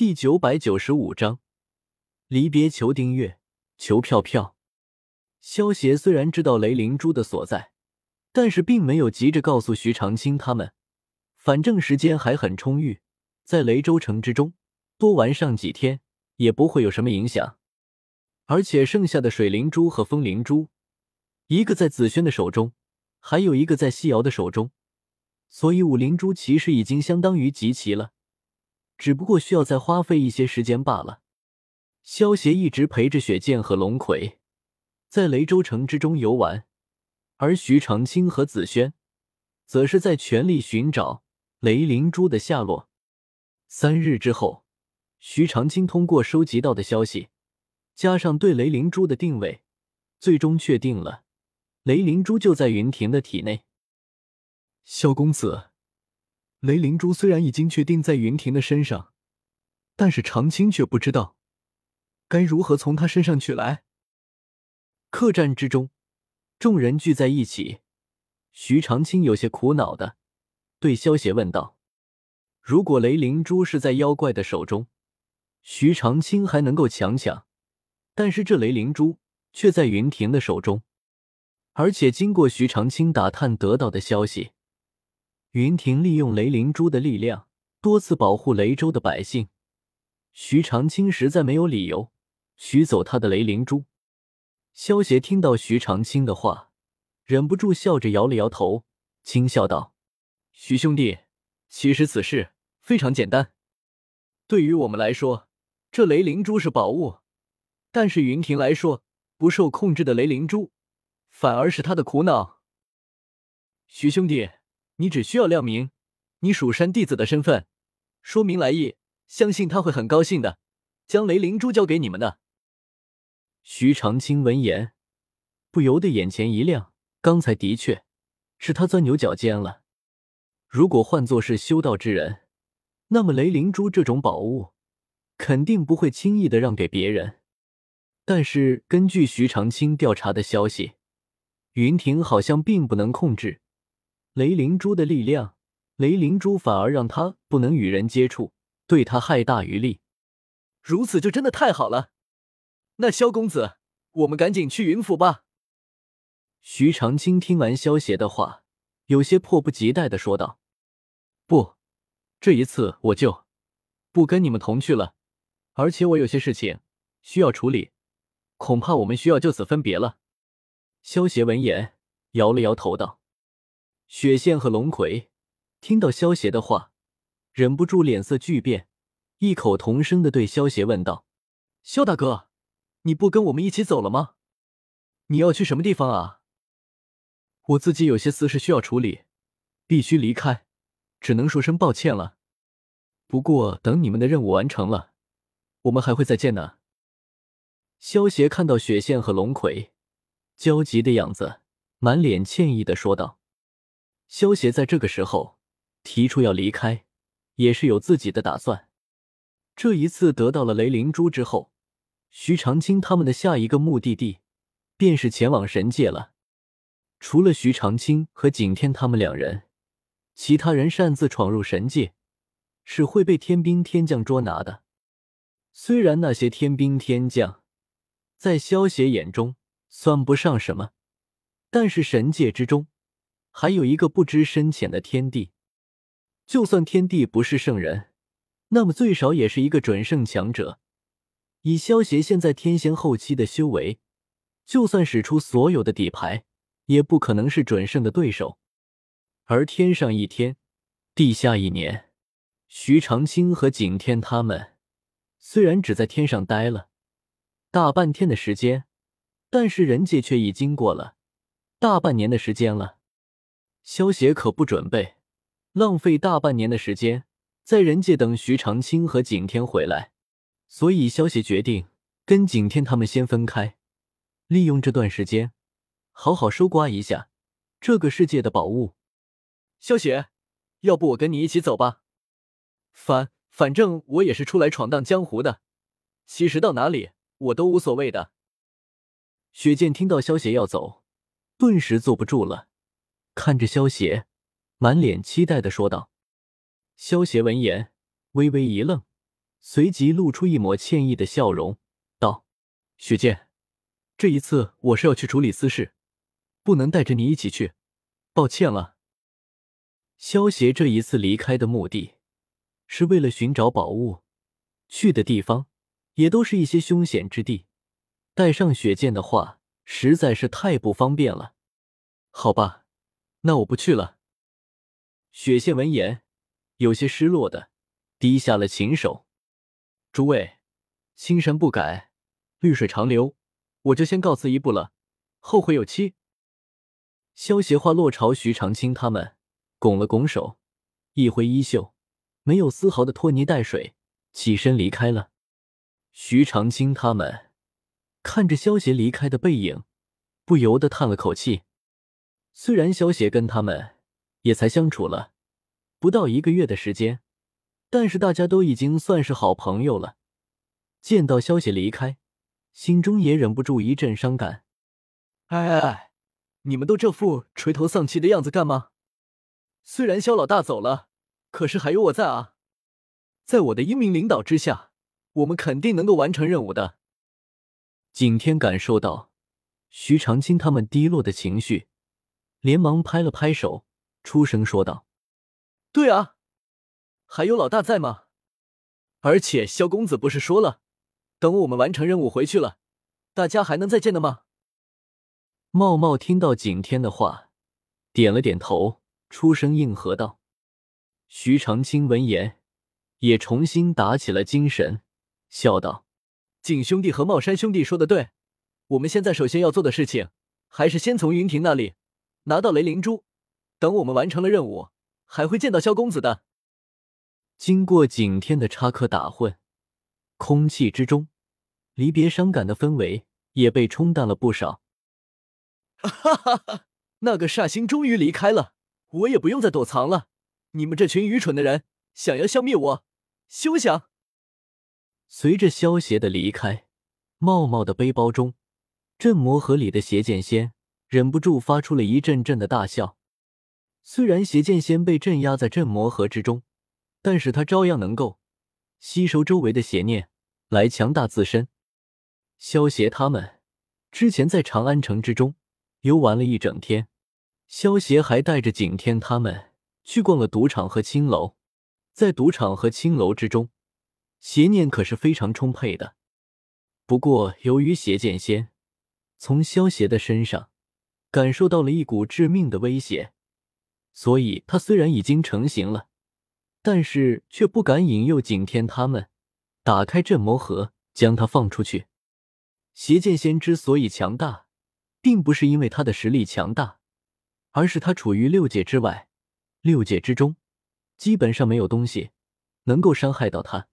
第九百九十五章离别。求订阅，求票票。萧协虽然知道雷灵珠的所在，但是并没有急着告诉徐长卿他们。反正时间还很充裕，在雷州城之中多玩上几天也不会有什么影响。而且剩下的水灵珠和风灵珠，一个在紫萱的手中，还有一个在西瑶的手中，所以五灵珠其实已经相当于集齐了。只不过需要再花费一些时间罢了。萧协一直陪着雪剑和龙葵在雷州城之中游玩，而徐长卿和紫萱则是在全力寻找雷灵珠的下落。三日之后，徐长卿通过收集到的消息，加上对雷灵珠的定位，最终确定了雷灵珠就在云庭的体内。萧公子。雷灵珠虽然已经确定在云庭的身上，但是长青却不知道该如何从他身上取来。客栈之中，众人聚在一起，徐长青有些苦恼的对萧邪问道：“如果雷灵珠是在妖怪的手中，徐长青还能够强抢，但是这雷灵珠却在云庭的手中，而且经过徐长青打探得到的消息。”云庭利用雷灵珠的力量多次保护雷州的百姓，徐长青实在没有理由取走他的雷灵珠。萧协听到徐长青的话，忍不住笑着摇了摇头，轻笑道：“徐兄弟，其实此事非常简单。对于我们来说，这雷灵珠是宝物；但是云庭来说，不受控制的雷灵珠反而是他的苦恼。徐兄弟。”你只需要亮明你蜀山弟子的身份，说明来意，相信他会很高兴的，将雷灵珠交给你们的。徐长青闻言，不由得眼前一亮，刚才的确是他钻牛角尖了。如果换作是修道之人，那么雷灵珠这种宝物肯定不会轻易的让给别人。但是根据徐长青调查的消息，云庭好像并不能控制。雷灵珠的力量，雷灵珠反而让他不能与人接触，对他害大于利。如此就真的太好了。那萧公子，我们赶紧去云府吧。徐长卿听完萧邪的话，有些迫不及待的说道：“不，这一次我就不跟你们同去了，而且我有些事情需要处理，恐怕我们需要就此分别了。”萧邪闻言摇了摇头道。雪线和龙葵听到萧邪的话，忍不住脸色巨变，异口同声的对萧邪问道：“萧大哥，你不跟我们一起走了吗？你要去什么地方啊？”“我自己有些私事需要处理，必须离开，只能说声抱歉了。不过等你们的任务完成了，我们还会再见的。”萧邪看到雪线和龙葵焦急的样子，满脸歉意的说道。萧协在这个时候提出要离开，也是有自己的打算。这一次得到了雷灵珠之后，徐长卿他们的下一个目的地便是前往神界了。除了徐长卿和景天他们两人，其他人擅自闯入神界是会被天兵天将捉拿的。虽然那些天兵天将在萧协眼中算不上什么，但是神界之中。还有一个不知深浅的天帝，就算天帝不是圣人，那么最少也是一个准圣强者。以萧协现在天仙后期的修为，就算使出所有的底牌，也不可能是准圣的对手。而天上一天，地下一年，徐长卿和景天他们虽然只在天上待了大半天的时间，但是人界却已经过了大半年的时间了。萧邪可不准备浪费大半年的时间在人界等徐长卿和景天回来，所以萧邪决定跟景天他们先分开，利用这段时间好好收刮一下这个世界的宝物。萧协，要不我跟你一起走吧？反反正我也是出来闯荡江湖的，其实到哪里我都无所谓的。雪剑听到萧邪要走，顿时坐不住了。看着萧邪，满脸期待的说道：“萧邪闻言微微一愣，随即露出一抹歉意的笑容，道：“雪见，这一次我是要去处理私事，不能带着你一起去，抱歉了。”萧协这一次离开的目的，是为了寻找宝物，去的地方也都是一些凶险之地，带上雪剑的话，实在是太不方便了。好吧，那我不去了。雪线闻言，有些失落的低下了琴手。诸位，青山不改，绿水长流，我就先告辞一步了，后会有期。萧协话落朝徐长卿他们。拱了拱手，一挥衣袖，没有丝毫的拖泥带水，起身离开了。徐长卿他们看着萧协离开的背影，不由得叹了口气。虽然萧协跟他们也才相处了不到一个月的时间，但是大家都已经算是好朋友了。见到萧协离开，心中也忍不住一阵伤感。哎哎哎，你们都这副垂头丧气的样子干嘛？虽然萧老大走了，可是还有我在啊！在我的英明领导之下，我们肯定能够完成任务的。景天感受到徐长卿他们低落的情绪，连忙拍了拍手，出声说道：“对啊，还有老大在吗？而且萧公子不是说了，等我们完成任务回去了，大家还能再见的吗？”茂茂听到景天的话，点了点头。出声应和道：“徐长卿闻言，也重新打起了精神，笑道：‘景兄弟和茂山兄弟说的对，我们现在首先要做的事情，还是先从云亭那里拿到雷灵珠。等我们完成了任务，还会见到萧公子的。’经过景天的插科打诨，空气之中离别伤感的氛围也被冲淡了不少。哈哈哈，那个煞星终于离开了。”我也不用再躲藏了，你们这群愚蠢的人想要消灭我，休想！随着萧邪的离开，茂茂的背包中，镇魔盒里的邪剑仙忍不住发出了一阵阵的大笑。虽然邪剑仙被镇压在镇魔盒之中，但是他照样能够吸收周围的邪念来强大自身。萧邪他们之前在长安城之中游玩了一整天。萧协还带着景天他们去逛了赌场和青楼，在赌场和青楼之中，邪念可是非常充沛的。不过，由于邪剑仙从萧协的身上感受到了一股致命的威胁，所以他虽然已经成型了，但是却不敢引诱景天他们打开镇魔盒将他放出去。邪剑仙之所以强大，并不是因为他的实力强大。而是他处于六界之外，六界之中，基本上没有东西能够伤害到他。